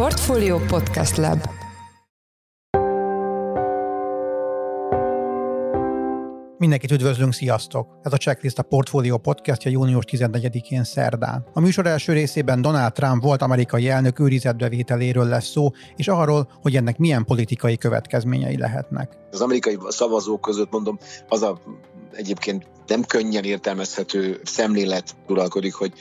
Portfolio Podcast Lab Mindenkit üdvözlünk, sziasztok! Ez a Checklist a Portfolio podcastja június 14-én szerdán. A műsor első részében Donald Trump volt amerikai elnök őrizetbevételéről lesz szó, és arról, hogy ennek milyen politikai következményei lehetnek. Az amerikai szavazók között mondom, az a egyébként nem könnyen értelmezhető szemlélet uralkodik, hogy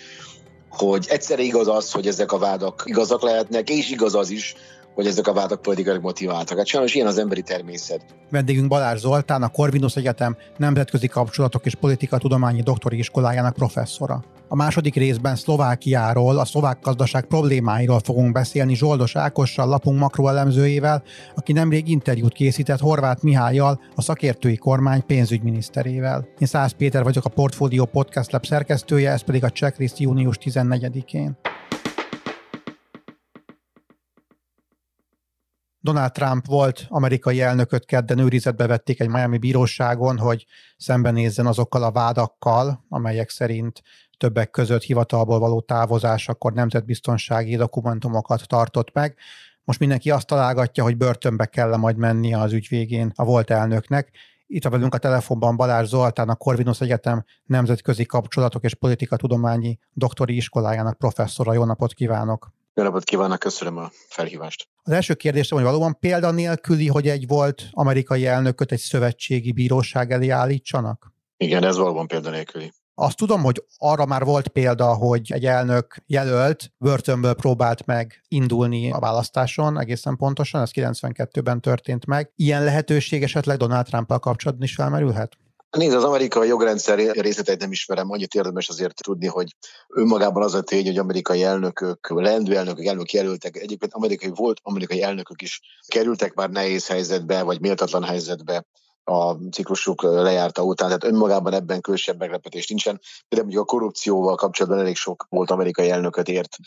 hogy egyszerre igaz az, hogy ezek a vádak igazak lehetnek, és igaz az is, hogy ezek a vádak politikai motiváltak. Hát sajnos ilyen az emberi természet. Vendégünk Balázs Zoltán, a Corvinus Egyetem Nemzetközi Kapcsolatok és Politika Tudományi Doktori Iskolájának professzora. A második részben Szlovákiáról, a szlovák gazdaság problémáiról fogunk beszélni Zsoldos Ákossal, lapunk makroelemzőjével, aki nemrég interjút készített Horváth Mihályjal, a szakértői kormány pénzügyminiszterével. Én Szász Péter vagyok a Portfolio Podcast Lab szerkesztője, ez pedig a checklist június 14-én. Donald Trump volt amerikai elnököt kedden őrizetbe vették egy Miami bíróságon, hogy szembenézzen azokkal a vádakkal, amelyek szerint többek között hivatalból való távozás, akkor nemzetbiztonsági dokumentumokat tartott meg. Most mindenki azt találgatja, hogy börtönbe kell majd mennie az ügyvégén a volt elnöknek. Itt a velünk a telefonban Balázs Zoltán, a Corvinus Egyetem Nemzetközi Kapcsolatok és Politika Tudományi Doktori Iskolájának professzora. Jó napot kívánok! Jó napot kívánok, köszönöm a felhívást. Az első kérdésem, hogy valóban példa nélküli, hogy egy volt amerikai elnököt egy szövetségi bíróság elé állítsanak? Igen, ez valóban példa nélküli. Azt tudom, hogy arra már volt példa, hogy egy elnök jelölt börtönből próbált meg indulni a választáson, egészen pontosan, ez 92-ben történt meg. Ilyen lehetőség esetleg Donald trump kapcsolatban is felmerülhet? Nézd, az amerikai jogrendszer részleteit nem ismerem, annyit érdemes azért tudni, hogy önmagában az a tény, hogy amerikai elnökök, leendő elnökök, elnök jelöltek, egyébként amerikai volt amerikai elnökök is kerültek már nehéz helyzetbe, vagy méltatlan helyzetbe a ciklusuk lejárta után, tehát önmagában ebben külsebb meglepetés nincsen. Például mondjuk a korrupcióval kapcsolatban elég sok volt amerikai elnököt ért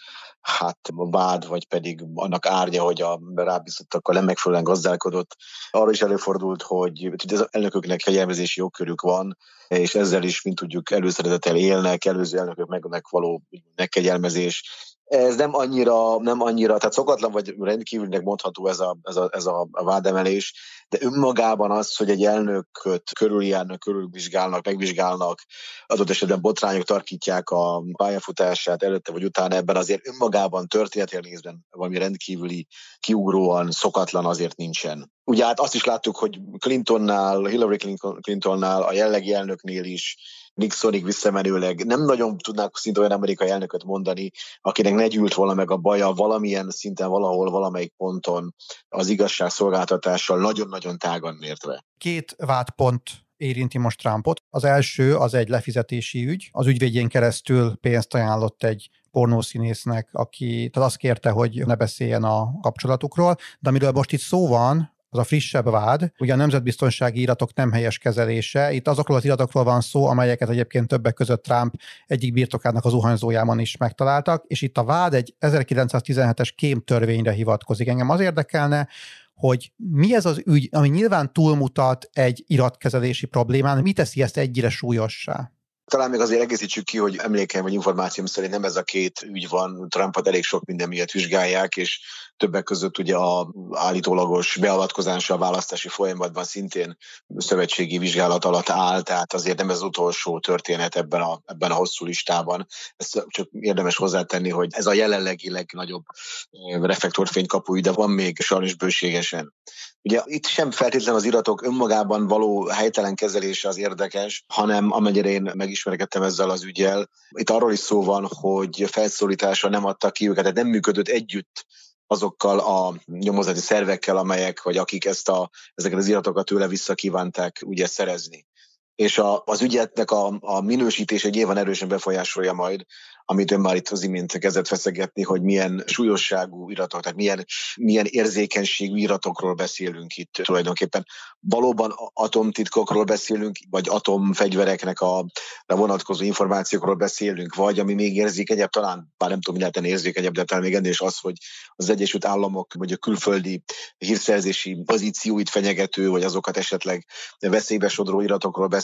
hát vád, vagy pedig annak árnya, hogy a rábízottakkal nem megfelelően gazdálkodott. Arra is előfordult, hogy, hogy az elnököknek fegyelmezési jogkörük van, és ezzel is, mint tudjuk, előszeretettel élnek, előző elnökök meg való megkegyelmezés, ez nem annyira, nem annyira, tehát szokatlan vagy rendkívülnek mondható ez a, ez a, ez a vádemelés, de önmagában az, hogy egy elnököt körüljárnak, körülvizsgálnak, megvizsgálnak, adott esetben botrányok tarkítják a pályafutását előtte vagy utána, ebben azért önmagában történetileg nézben valami rendkívüli, kiugróan, szokatlan azért nincsen. Ugye hát azt is láttuk, hogy Clintonnál, Hillary Clintonnál, a jellegi elnöknél is Nixonig visszamenőleg nem nagyon tudnák szinte olyan amerikai elnököt mondani, akinek ne gyűlt volna meg a baja valamilyen szinten, valahol, valamelyik ponton az igazságszolgáltatással nagyon-nagyon tágan mértve. Két vádpont érinti most Trumpot. Az első az egy lefizetési ügy. Az ügyvédjén keresztül pénzt ajánlott egy pornószínésznek, aki tehát azt kérte, hogy ne beszéljen a kapcsolatukról, de amiről most itt szó van, az a frissebb vád, ugye a nemzetbiztonsági iratok nem helyes kezelése. Itt azokról az iratokról van szó, amelyeket egyébként többek között Trump egyik birtokának az uhanyzójában is megtaláltak, és itt a vád egy 1917-es kémtörvényre hivatkozik. Engem az érdekelne, hogy mi ez az ügy, ami nyilván túlmutat egy iratkezelési problémán, mi teszi ezt egyre súlyossá? Talán még azért egészítsük ki, hogy emlékeim vagy információm szerint nem ez a két ügy van, Trumpot elég sok minden miatt vizsgálják, és többek között ugye a állítólagos beavatkozása a választási folyamatban szintén szövetségi vizsgálat alatt áll, tehát azért nem ez az utolsó történet ebben a, ebben a hosszú listában. Ezt csak érdemes hozzátenni, hogy ez a jelenlegi legnagyobb eh, reflektorfény kapu, de van még sajnos bőségesen. Ugye itt sem feltétlenül az iratok önmagában való helytelen kezelése az érdekes, hanem amennyire én megismerkedtem ezzel az ügyel, itt arról is szó van, hogy felszólításra nem adta ki őket, tehát nem működött együtt azokkal a nyomozati szervekkel, amelyek, vagy akik ezt a, ezeket az iratokat tőle visszakívánták ugye szerezni és a, az ügyetnek a, a minősítése nyilván erősen befolyásolja majd amit ön már itt az imént kezdett feszegetni, hogy milyen súlyosságú iratok, tehát milyen, milyen érzékenységű iratokról beszélünk itt tulajdonképpen. Valóban atomtitkokról beszélünk, vagy atomfegyvereknek a, a vonatkozó információkról beszélünk, vagy ami még érzékenyebb, talán, bár nem tudom, mi lehetne érzékenyebb, de talán még ennél is az, hogy az Egyesült Államok, vagy a külföldi hírszerzési pozícióit fenyegető, vagy azokat esetleg veszélybe sodró iratokról beszélünk.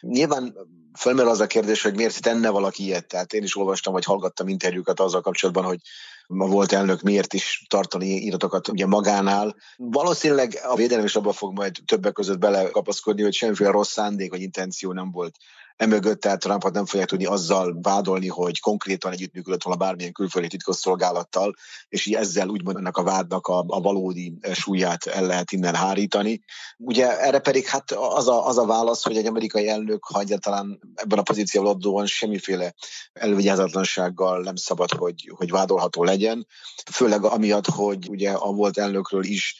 Nyilván felmerül az a kérdés, hogy miért tenne valaki ilyet. Tehát én is olvastam, vagy hallgattam interjúkat azzal kapcsolatban, hogy a volt elnök miért is tartani iratokat ugye magánál. Valószínűleg a védelem is abban fog majd többek között belekapaszkodni, hogy semmiféle rossz szándék vagy intenció nem volt emögött, tehát Trumpot nem fogják tudni azzal vádolni, hogy konkrétan együttműködött volna bármilyen külföldi titkosszolgálattal, és így ezzel úgymond ennek a vádnak a, a valódi súlyát el lehet innen hárítani. Ugye erre pedig hát az a, az a válasz, hogy egy amerikai elnök, ha egyáltalán ebben a pozícióban adóan semmiféle elővigyázatlansággal nem szabad, hogy, hogy vádolható legyen, főleg amiatt, hogy ugye a volt elnökről is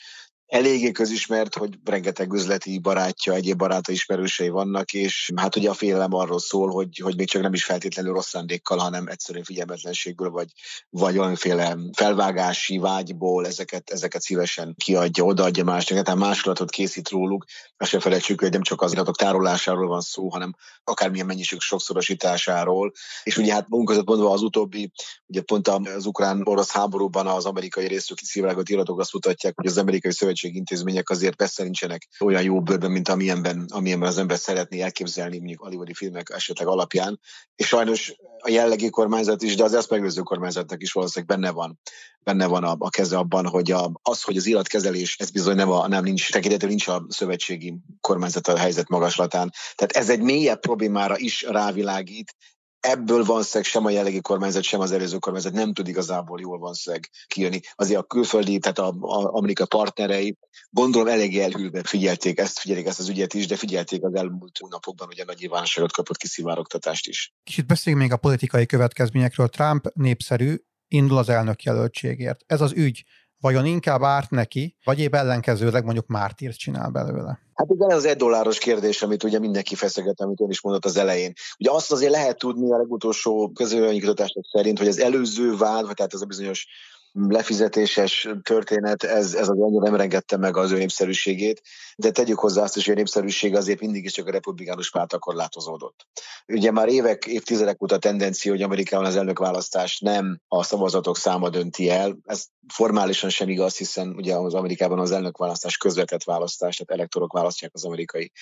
eléggé közismert, hogy rengeteg üzleti barátja, egyéb baráta ismerősei vannak, és hát ugye a félelem arról szól, hogy, hogy még csak nem is feltétlenül rossz szándékkal, hanem egyszerűen figyelmetlenségből, vagy, vagy valamiféle felvágási vágyból ezeket, ezeket szívesen kiadja, odaadja másnak, tehát másolatot készít róluk. Azt se felejtsük, hogy nem csak az iratok tárolásáról van szó, hanem akármilyen mennyiség sokszorosításáról. És ugye hát munkazat mondva az utóbbi, ugye pont az ukrán-orosz háborúban az amerikai részről kiszivárgott iratok azt mutatják, hogy az amerikai szövetség intézmények azért persze nincsenek olyan jó bőrben, mint amilyenben, amilyenben az ember szeretné elképzelni, mondjuk hollywoodi filmek esetleg alapján. És sajnos a jellegi kormányzat is, de az ezt megelőző kormányzatnak is valószínűleg benne van, benne van a, a keze abban, hogy a, az, hogy az iratkezelés, ez bizony nem, a, nem nincs, tekintető nincs a szövetségi kormányzat a helyzet magaslatán. Tehát ez egy mélyebb problémára is rávilágít, ebből van szeg sem a jellegi kormányzat, sem az előző kormányzat nem tud igazából jól szeg kijönni. Azért a külföldi, tehát a, a Amerika partnerei gondolom eléggé elhűlve figyelték ezt, figyelik ezt az ügyet is, de figyelték az elmúlt hónapokban ugye nagy nyilvánosságot kapott kiszivárogtatást is. Kicsit beszéljünk még a politikai következményekről. Trump népszerű, indul az elnök jelöltségért. Ez az ügy vajon inkább árt neki, vagy épp ellenkezőleg mondjuk mártírt csinál belőle? Hát igen, ez az egy dolláros kérdés, amit ugye mindenki feszeget, amit ön is mondott az elején. Ugye azt azért lehet tudni a legutolsó közölönyikutatások szerint, hogy az előző vád, vagy tehát az a bizonyos lefizetéses történet, ez, ez az annyira nem rengette meg az ő népszerűségét, de tegyük hozzá azt is, hogy a népszerűség azért mindig is csak a republikánus párt korlátozódott. Ugye már évek, évtizedek óta tendencia, hogy Amerikában az elnökválasztás nem a szavazatok száma dönti el. Ez formálisan sem igaz, hiszen ugye az Amerikában az elnökválasztás közvetett választás, tehát elektorok választják az amerikai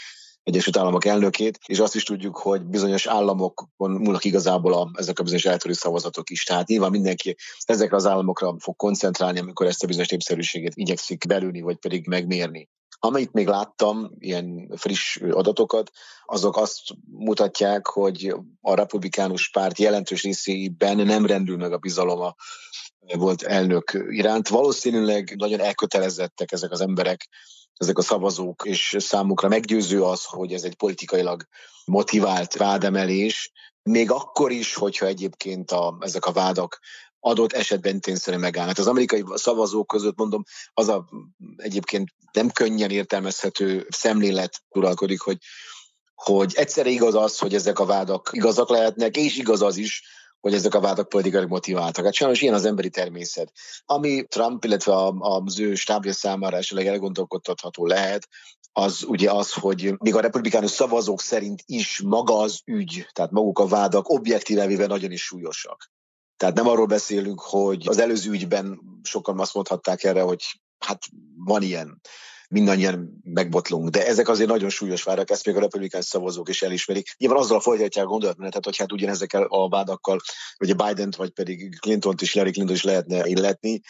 Egyesült Államok elnökét, és azt is tudjuk, hogy bizonyos államokon múlnak igazából a, ezek a bizonyos elektori szavazatok is. Tehát nyilván mindenki ezekre az államokra fog koncentrálni, amikor ezt a bizonyos népszerűséget igyekszik belülni, vagy pedig megmérni. Amit még láttam, ilyen friss adatokat, azok azt mutatják, hogy a republikánus párt jelentős részében nem rendül meg a bizalom a volt elnök iránt. Valószínűleg nagyon elkötelezettek ezek az emberek ezek a szavazók, és számukra meggyőző az, hogy ez egy politikailag motivált vádemelés, még akkor is, hogyha egyébként a, ezek a vádak adott esetben tényszerűen megállnak. Az amerikai szavazók között mondom, az a egyébként nem könnyen értelmezhető szemlélet uralkodik, hogy hogy egyszerre igaz az, hogy ezek a vádak igazak lehetnek, és igaz az is, hogy ezek a vádak politikai motiváltak. Hát sajnos ilyen az emberi természet. Ami Trump, illetve az ő stábja számára esetleg elgondolkodtatható lehet, az ugye az, hogy még a republikánus szavazók szerint is maga az ügy, tehát maguk a vádak objektíve véve nagyon is súlyosak. Tehát nem arról beszélünk, hogy az előző ügyben sokan azt mondhatták erre, hogy hát van ilyen mindannyian megbotlunk. De ezek azért nagyon súlyos vádak, ezt még a republikán szavazók is elismerik. Nyilván azzal folytatják a gondolatmenetet, hogy hát ugyanezekkel a vádakkal, a Biden-t, vagy pedig Clinton-t is, Larry Clinton is lehetne illetni.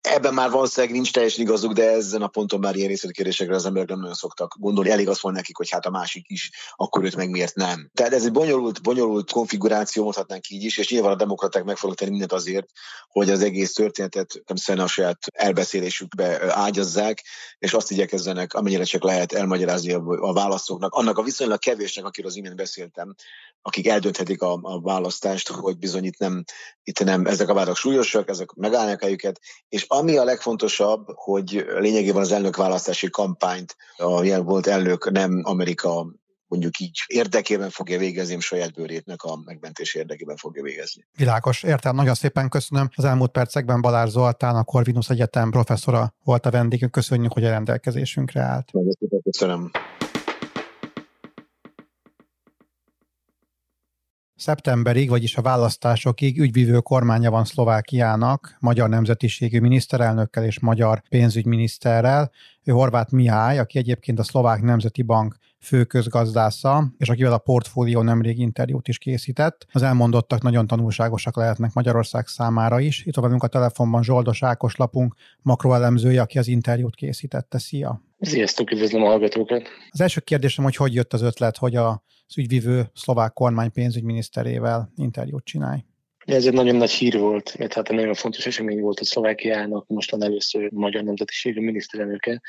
Ebben már valószínűleg nincs teljesen igazuk, de ezen a ponton már ilyen részletkérdésekre az emberek nem nagyon szoktak gondolni. Elég azt mondani nekik, hogy hát a másik is, akkor őt meg miért nem. Tehát ez egy bonyolult, bonyolult konfiguráció, mondhatnánk így is, és nyilván a demokraták meg fognak tenni mindent azért, hogy az egész történetet nem a saját elbeszélésükbe ágyazzák, és azt igyekezzenek, amennyire csak lehet elmagyarázni a, a választóknak, annak a viszonylag kevésnek, akiről az imént beszéltem, akik eldönthetik a, a választást, hogy bizony itt nem, itt nem ezek a vádak súlyosak, ezek megállják helyüket, és ami a legfontosabb, hogy lényegében az elnökválasztási kampányt a jelen volt elnök nem Amerika mondjuk így érdekében fogja végezni, hanem saját bőrétnek a megmentés érdekében fogja végezni. Világos, értem, nagyon szépen köszönöm. Az elmúlt percekben Balázs Zoltán, a Corvinus Egyetem professzora volt a vendégünk. Köszönjük, hogy a rendelkezésünkre állt. Nagyon szépen köszönöm. Szeptemberig, vagyis a választásokig ügyvívő kormánya van Szlovákiának, magyar nemzetiségű miniszterelnökkel és magyar pénzügyminiszterrel. Ő Horváth Mihály, aki egyébként a Szlovák Nemzeti Bank fő közgazdásza, és akivel a portfólió nemrég interjút is készített. Az elmondottak nagyon tanulságosak lehetnek Magyarország számára is. Itt van a telefonban Zsoldos Ákos lapunk makroelemzője, aki az interjút készítette. Szia! Sziasztok, üdvözlöm a hallgatókat! Az első kérdésem, hogy hogy jött az ötlet, hogy a az ügyvivő szlovák kormány pénzügyminiszterével interjút csinálj. Ez egy nagyon nagy hír volt, mert hát egy nagyon fontos esemény volt a Szlovákiának, mostan először magyar nemzetiségű miniszterelnöke,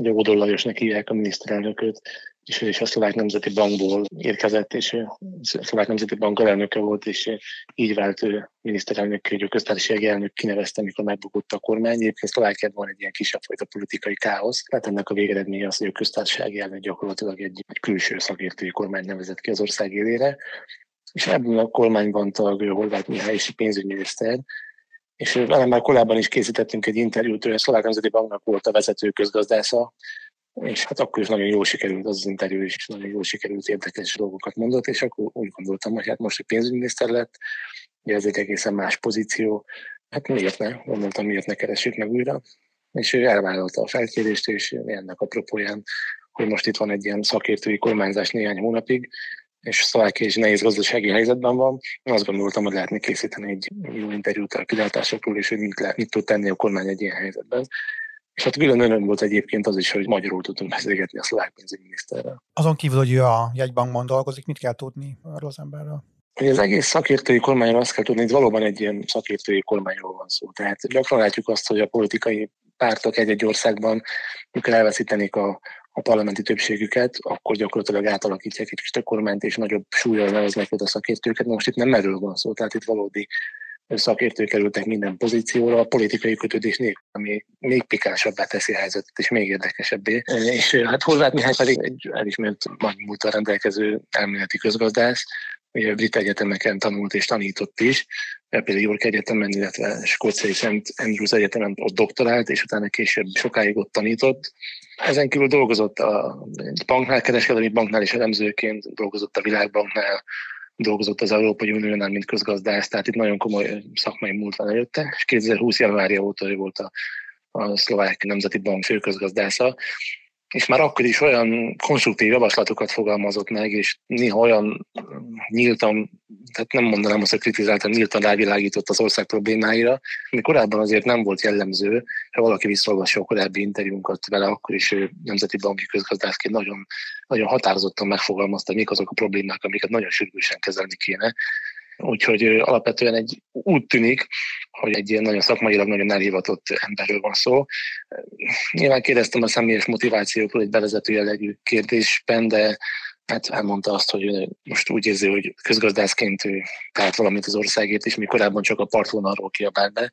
ugye Odor Lajosnak hívják a miniszterelnököt, és ő is a Szlovák Nemzeti Bankból érkezett, és a Szlovák Nemzeti Bank elnöke volt, és így vált ő miniszterelnök, hogy a köztársasági elnök kinevezte, amikor megbukott a kormány. Egyébként Szlovákiában van egy ilyen kisebb fajta politikai káosz, tehát ennek a végeredménye az, hogy a köztársasági elnök gyakorlatilag egy, egy külső szakértői kormány nevezett ki az ország élére. És ebben a kormányban tag Horváth Mihály és pénzügyminiszter, és vele már korábban is készítettünk egy interjút, ő a Szlovák Nemzeti Banknak volt a vezető közgazdásza, és hát akkor is nagyon jól sikerült az, az interjú, és nagyon jól sikerült érdekes dolgokat mondott, és akkor úgy gondoltam, hogy hát most egy pénzügyminiszter lett, ugye ez egy egészen más pozíció, hát miért ne, gondoltam, miért ne keressük meg újra, és ő elvállalta a felkérést, és ennek a propóján, hogy most itt van egy ilyen szakértői kormányzás néhány hónapig, és Szlovákia is nehéz gazdasági helyzetben van. Azt gondoltam, hogy lehetne készíteni egy jó interjút a kilátásokról, és hogy mit, lehet, mit tud tenni a kormány egy ilyen helyzetben. És hát külön öröm volt egyébként az is, hogy magyarul tudtunk beszélgetni a szlovák pénzügyminiszterrel. Azon kívül, hogy ő a jegybankban dolgozik, mit kell tudni arról az emberről? Hogy az egész szakértői kormányról azt kell tudni, hogy valóban egy ilyen szakértői kormányról van szó. Tehát gyakran látjuk azt, hogy a politikai pártok egy-egy országban, mikor elveszítenik a, a parlamenti többségüket, akkor gyakorlatilag átalakítják egy kicsit a kormányt, és nagyobb súlyjal neveznek oda a szakértőket. Most itt nem erről van szó, tehát itt valódi szakértők kerültek minden pozícióra, a politikai kötődés nélkül, ami még pikánsabbá teszi a helyzetet, és még érdekesebbé. És hát Horváth Mihály pedig egy elismert nagy múltal rendelkező elméleti közgazdász, ugye brit egyetemeken tanult és tanított is, például York Egyetemen, illetve Skóciai Szent Andrews Egyetemen ott doktorált, és utána később sokáig ott tanított. Ezen kívül dolgozott a banknál, kereskedelmi banknál és elemzőként, dolgozott a Világbanknál, dolgozott az Európai Uniónál, mint közgazdász, tehát itt nagyon komoly szakmai múlt van előtte, és 2020. januárja óta ő volt a, a Szlovák Nemzeti Bank főközgazdásza, és már akkor is olyan konstruktív javaslatokat fogalmazott meg, és néha olyan nyíltan, tehát nem mondanám azt, hogy kritizáltan, nyíltan rávilágított az ország problémáira, ami korábban azért nem volt jellemző, ha valaki visszolvassa a korábbi interjúnkat vele, akkor is ő nemzeti banki közgazdászként nagyon, nagyon határozottan megfogalmazta, mik azok a problémák, amiket nagyon sürgősen kezelni kéne. Úgyhogy alapvetően egy úgy tűnik, hogy egy ilyen nagyon szakmailag nagyon elhivatott emberről van szó. Nyilván kérdeztem a személyes motivációkról egy bevezető jellegű kérdésben, de hát elmondta azt, hogy most úgy érzi, hogy közgazdászként ő tehát valamit az országért, és mi korábban csak a partvonalról kiabált be,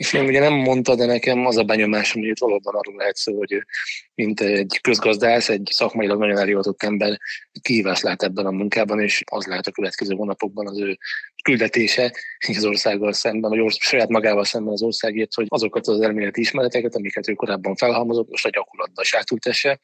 és én ugye nem mondta, de nekem az a benyomásom, hogy itt valóban arról lehet szó, hogy mint egy közgazdász, egy szakmailag nagyon elhivatott ember kihívás lát ebben a munkában, és az lehet a következő hónapokban az ő küldetése az országgal szemben, vagy saját magával szemben az országért, hogy azokat az elméleti ismereteket, amiket ő korábban felhalmozott, most a gyakorlatban is átültesse,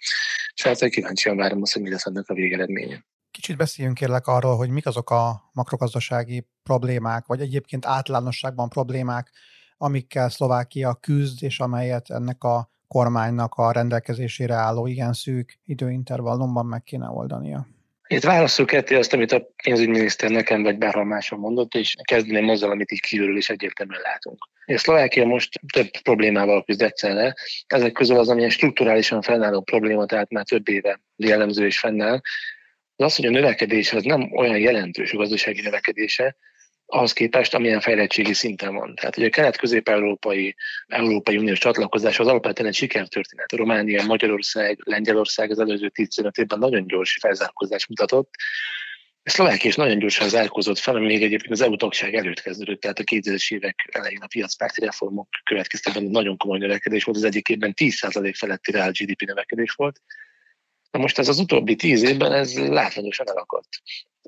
és hát kíváncsian várom azt, hogy mi lesz ennek a végeredménye. Kicsit beszéljünk kérlek arról, hogy mik azok a makrogazdasági problémák, vagy egyébként általánosságban problémák, amikkel Szlovákia küzd, és amelyet ennek a kormánynak a rendelkezésére álló igen szűk időintervallumban meg kéne oldania. Itt válaszol ketté azt, amit a pénzügyminiszter nekem vagy bárhol máson mondott, és kezdeném azzal, amit így kívülről is egyértelműen látunk. És Szlovákia most több problémával küzd egyszerre. Ezek közül az, amilyen strukturálisan fennálló probléma, tehát már több éve jellemző és fennáll, az az, hogy a növekedés az nem olyan jelentős a gazdasági növekedése, ahhoz képest, amilyen fejlettségi szinten van. Tehát ugye a kelet-közép-európai Európai Uniós csatlakozás az alapvetően egy sikertörténet. Románia, Magyarország, Lengyelország az előző 15 évben nagyon gyors felzárkózást mutatott, Szlovákia is nagyon gyorsan zárkózott fel, ami még egyébként az EU tagság előtt kezdődött, tehát a 2000-es évek elején a piacpárti reformok következtében nagyon komoly növekedés volt, az egyik évben 10% feletti reál GDP növekedés volt. Na most ez az utóbbi tíz évben ez látványosan elakadt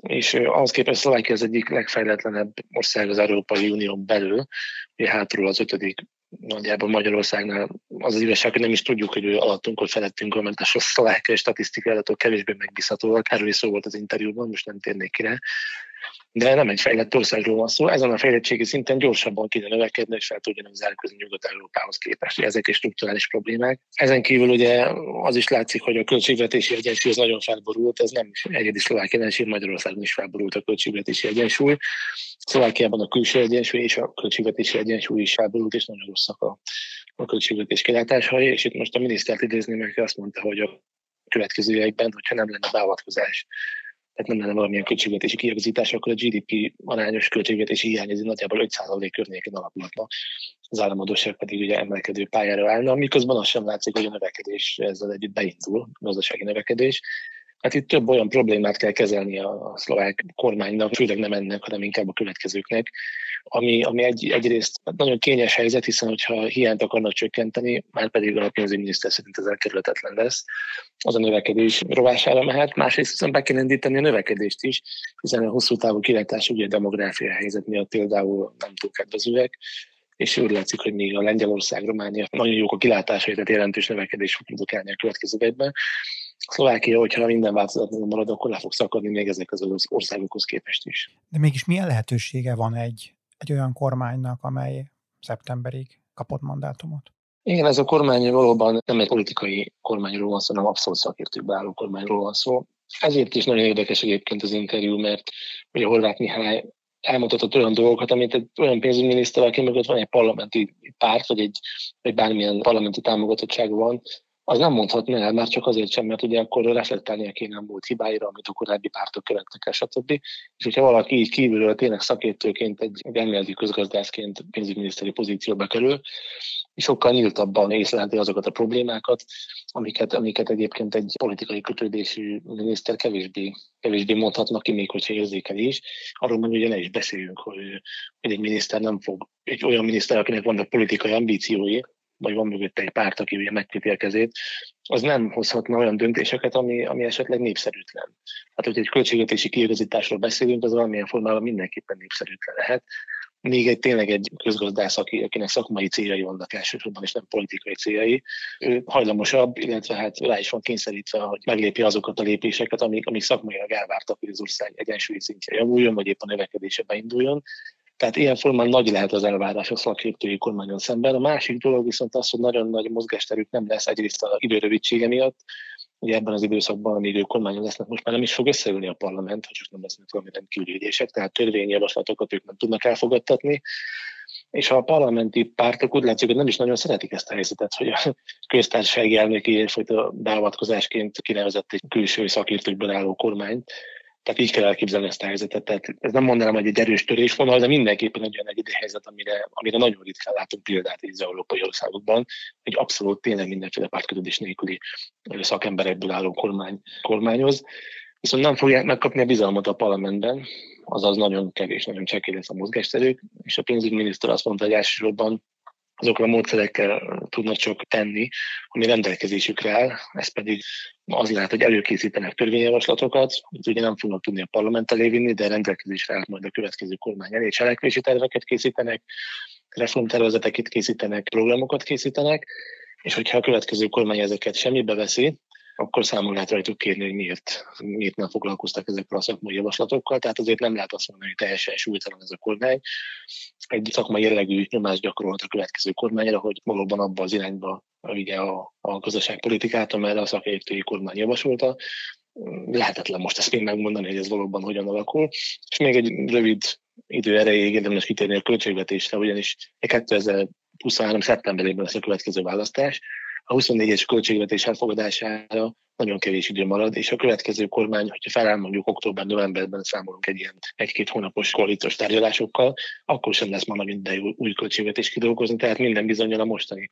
és ahhoz képest Szlovákia az egyik legfejletlenebb ország az Európai Unión belül, ugye hátul az ötödik nagyjából Magyarországnál az az igazság, hogy nem is tudjuk, hogy ő alattunk vagy felettünk, mert a szlovákiai statisztikai adatok kevésbé megbízhatóak. Erről is szó volt az interjúban, most nem térnék ki. De nem egy fejlett országról van szó, ezen a fejlettségi szinten gyorsabban kéne növekedni, és fel tudjanak zárkózni Nyugat-Európához képest. Ezek is strukturális problémák. Ezen kívül ugye az is látszik, hogy a költségvetési egyensúly az nagyon felborult, ez nem egyedi szlovák jelenség, Magyarországon is felborult a költségvetési egyensúly. Szlovákiában a külső egyensúly és a költségvetési egyensúly is felborult, és nagyon rosszak a, a költségvetés kilátásai, és itt most a minisztert idézni, mert azt mondta, hogy a következő években, hogyha nem lenne beavatkozás tehát nem lenne valamilyen költségvetési kiegazítás, akkor a GDP arányos költségvetési hiány ez nagyjából 5% környékén alakulhatna. Az államadóság pedig ugye emelkedő pályára állna, miközben az sem látszik, hogy a növekedés ezzel együtt beindul, a gazdasági növekedés. Hát itt több olyan problémát kell kezelni a, a szlovák kormánynak, főleg nem ennek, hanem inkább a következőknek, ami, ami egy, egyrészt nagyon kényes helyzet, hiszen hogyha hiányt akarnak csökkenteni, már pedig a pénzügyminiszter szerint ez elkerülhetetlen lesz, az a növekedés rovására mehet, másrészt viszont be kell indítani a növekedést is, hiszen a hosszú távú kilátás ugye a demográfia helyzet miatt például nem túl kedvezőek, és úgy látszik, hogy még a Lengyelország, Románia nagyon jók a kilátásai, tehát jelentős növekedés fog produkálni a következő években. Szlovákia, hogyha minden változatlanul marad, akkor le fog szakadni még ezek az országokhoz képest is. De mégis milyen lehetősége van egy, egy olyan kormánynak, amely szeptemberig kapott mandátumot? Igen, ez a kormány valóban nem egy politikai kormányról van szó, hanem abszolút szakértőkbe álló kormányról van szó. Ezért is nagyon érdekes egyébként az interjú, mert ugye Horváth Mihály elmutatott olyan dolgokat, amit egy olyan pénzügyminiszter, aki mögött van egy parlamenti párt, vagy egy, vagy bármilyen parlamenti támogatottság van, az nem mondhatna el, már csak azért sem, mert ugye akkor reflektálnia kéne a múlt hibáira, amit a korábbi pártok követtek el, stb. És hogyha valaki így kívülről tényleg szakértőként, egy, egy elméleti közgazdászként pénzügyminiszteri pozícióba kerül, és sokkal nyíltabban észlelheti azokat a problémákat, amiket, amiket egyébként egy politikai kötődésű miniszter kevésbé, kevésbé mondhatnak ki, még hogyha érzékel is. Arról meg ugye ne is beszéljünk, hogy, hogy egy miniszter nem fog, egy olyan miniszter, akinek vannak politikai ambíciói, vagy van mögötte egy párt, aki ugye megköti a kezét, az nem hozhatna olyan döntéseket, ami, ami esetleg népszerűtlen. Hát, hogy egy költségvetési kiigazításról beszélünk, az valamilyen formában mindenképpen népszerűtlen lehet. Még egy tényleg egy közgazdász, aki, akinek szakmai céljai vannak elsősorban, és nem politikai céljai, ő hajlamosabb, illetve hát rá is van kényszerítve, hogy meglépje azokat a lépéseket, amik, amik szakmailag elvártak, hogy az ország egyensúlyi szintje javuljon, vagy éppen a növekedése beinduljon. Tehát ilyen formán nagy lehet az elvárás a szakértői kormányon szemben. A másik dolog viszont az, hogy nagyon nagy mozgásterük nem lesz egyrészt a időrövidsége miatt, Ugye ebben az időszakban, amíg ők kormányon lesznek, most már nem is fog összeülni a parlament, ha csak nem lesznek valami rendkívüli ügyések, tehát törvényjavaslatokat ők nem tudnak elfogadtatni. És a parlamenti pártok úgy látszik, hogy nem is nagyon szeretik ezt a helyzetet, hogy a köztársasági elnöki egyfajta beavatkozásként kinevezett egy külső szakértőkből álló kormányt, tehát így kell elképzelni ezt a helyzetet. Tehát ez nem mondanám, hogy egy erős törésvonal, de mindenképpen egy olyan egyedi helyzet, amire, amire nagyon ritkán látunk példát az európai országokban, hogy abszolút tényleg mindenféle pártkötődés nélküli szakemberekből álló kormány, kormányoz. Viszont nem fogják megkapni a bizalmat a parlamentben, azaz nagyon kevés, nagyon csekély lesz a mozgásterük, és a pénzügyminiszter azt mondta, hogy elsősorban azokra a módszerekkel tudnak csak tenni, ami rendelkezésükre áll, ez pedig az lehet, hogy előkészítenek törvényjavaslatokat, ugye nem fognak tudni a parlament elé vinni, de rendelkezésre áll majd a következő kormány elé, cselekvési terveket készítenek, reformtervezeteket készítenek, programokat készítenek, és hogyha a következő kormány ezeket semmibe veszi, akkor számon lehet rajtuk kérni, hogy miért, miért nem foglalkoztak ezekkel a szakmai javaslatokkal. Tehát azért nem lehet azt mondani, hogy teljesen súlytalan ez a kormány. Egy szakmai jellegű nyomást gyakorolt a következő kormányra, hogy valóban abba az irányba ugye a, a gazdaságpolitikát, amelyre a szakértői kormány javasolta. Lehetetlen most ezt még megmondani, hogy ez valóban hogyan alakul. És még egy rövid idő erejéig érdemes kitérni a költségvetésre, ugyanis 2023. szeptemberében lesz a következő választás, a 24-es költségvetés elfogadására nagyon kevés idő marad, és a következő kormány, hogyha feláll mondjuk október-novemberben számolunk egy ilyen egy-két hónapos koalíciós tárgyalásokkal, akkor sem lesz nagyon idejű új költségvetés kidolgozni, tehát minden bizonyal a mostani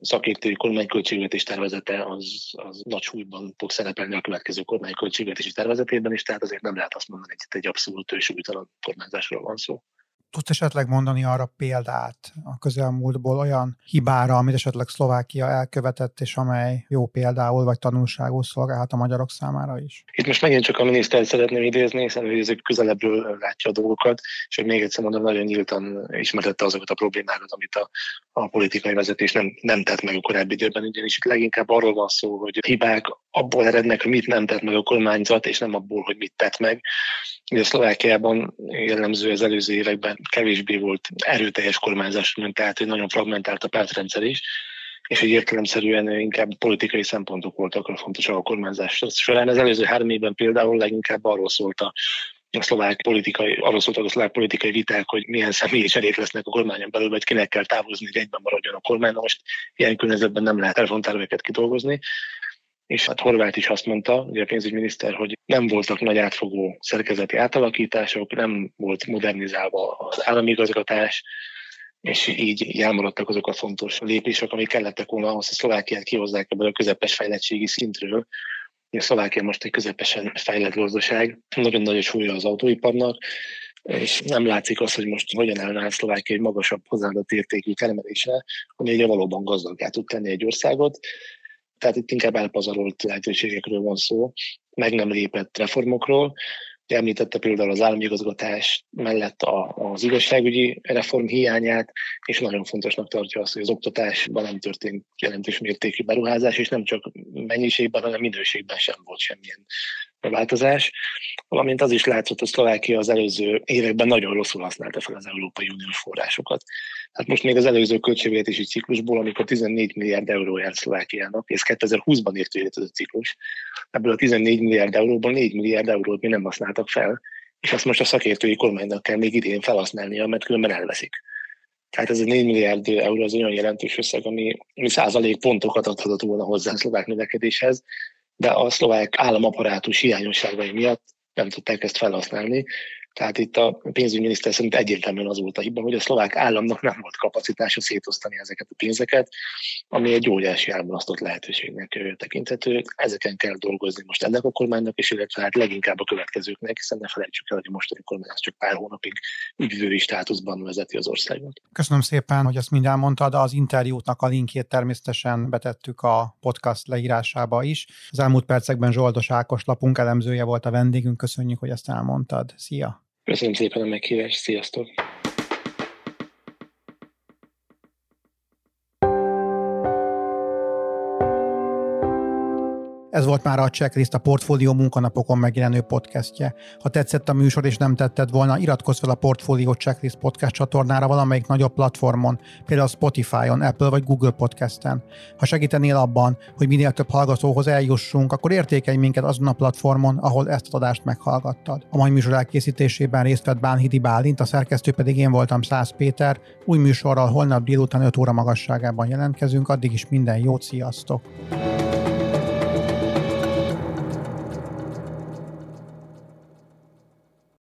szakértői kormány költségvetés tervezete az, az nagy súlyban fog szerepelni a következő kormány költségvetési tervezetében is, tehát azért nem lehet azt mondani, hogy itt egy abszolút súlytalan kormányzásról van szó. Tudsz esetleg mondani arra példát a közelmúltból olyan hibára, amit esetleg Szlovákia elkövetett, és amely jó például vagy tanulságú szolgálhat a magyarok számára is? Itt most megint csak a minisztert szeretném idézni, hiszen ő ezek közelebbről látja a dolgokat, és hogy még egyszer mondom, nagyon nyíltan ismertette azokat a problémákat, amit a, a politikai vezetés nem, nem tett meg a korábbi időben, ugyanis itt leginkább arról van szó, hogy hibák abból erednek, hogy mit nem tett meg a kormányzat, és nem abból, hogy mit tett meg. Ugye Szlovákiában jellemző az előző években kevésbé volt erőteljes kormányzás, mint tehát, hogy nagyon fragmentált a pártrendszer is, és egy értelemszerűen inkább politikai szempontok voltak a fontosak a kormányzás során. Az előző három évben például leginkább arról szólt a a szlovák politikai, arról szóltak a szlovák politikai viták, hogy milyen személyi cserék lesznek a kormányon belül, vagy kinek kell távozni, hogy egyben maradjon a kormány. Na most ilyen környezetben nem lehet telefonterveket kidolgozni. És hát Horváth is azt mondta, ugye a pénzügyminiszter, hogy nem voltak nagy átfogó szerkezeti átalakítások, nem volt modernizálva az állami igazgatás, és így elmaradtak azok a fontos lépések, amik kellettek volna ahhoz, hogy Szlovákiát kihozzák ebből a közepes fejlettségi szintről, a Szlovákia most egy közepesen fejlett gazdaság, nagyon nagy súlya az autóiparnak, és nem látszik az, hogy most hogyan állná Szlovákia egy magasabb hozzáadott értékű termelésre, ami egy valóban gazdagá tud tenni egy országot. Tehát itt inkább elpazarolt lehetőségekről van szó, meg nem lépett reformokról, Említette például az állami igazgatás mellett a, az igazságügyi reform hiányát, és nagyon fontosnak tartja azt, hogy az oktatásban nem történt jelentős mértékű beruházás, és nem csak mennyiségben, hanem minőségben sem volt semmilyen változás. Valamint az is látszott, hogy Szlovákia az előző években nagyon rosszul használta fel az Európai Uniós forrásokat. Hát most még az előző költségvetési ciklusból, amikor 14 milliárd euró jár Szlovákiának, és 2020-ban ért véget ez a ciklus, ebből a 14 milliárd euróból 4 milliárd eurót mi nem használtak fel, és azt most a szakértői kormánynak kell még idén felhasználnia, mert különben elveszik. Tehát ez a 4 milliárd euró az olyan jelentős összeg, ami, ami százalék pontokat adhatott volna hozzá a szlovák növekedéshez, de a szlovák államaparátus hiányosságai miatt nem tudták ezt felhasználni, tehát itt a pénzügyminiszter szerint egyértelműen az volt a hiba, hogy a szlovák államnak nem volt kapacitása szétosztani ezeket a pénzeket, ami egy óriási elmulasztott lehetőségnek tekinthető. Ezeken kell dolgozni most ennek a kormánynak, és illetve hát leginkább a következőknek, hiszen ne felejtsük el, hogy a mostani kormány csak pár hónapig ügyvői státuszban vezeti az országot. Köszönöm szépen, hogy ezt mind elmondtad. Az interjútnak a linkjét természetesen betettük a podcast leírásába is. Az elmúlt percekben Zsoldos Ákos lapunk elemzője volt a vendégünk. Köszönjük, hogy ezt elmondtad. Szia! Köszönöm szépen a meghívást, sziasztok! Ez volt már a Checklist, a Portfólió munkanapokon megjelenő podcastje. Ha tetszett a műsor és nem tetted volna, iratkozz fel a Portfólió Checklist podcast csatornára valamelyik nagyobb platformon, például Spotify-on, Apple vagy Google podcasten. Ha segítenél abban, hogy minél több hallgatóhoz eljussunk, akkor értékelj minket azon a platformon, ahol ezt az adást meghallgattad. A mai műsor elkészítésében részt vett Bánhidi Bálint, a szerkesztő pedig én voltam Száz Péter. Új műsorral holnap délután 5 óra magasságában jelentkezünk, addig is minden jót, sziasztok!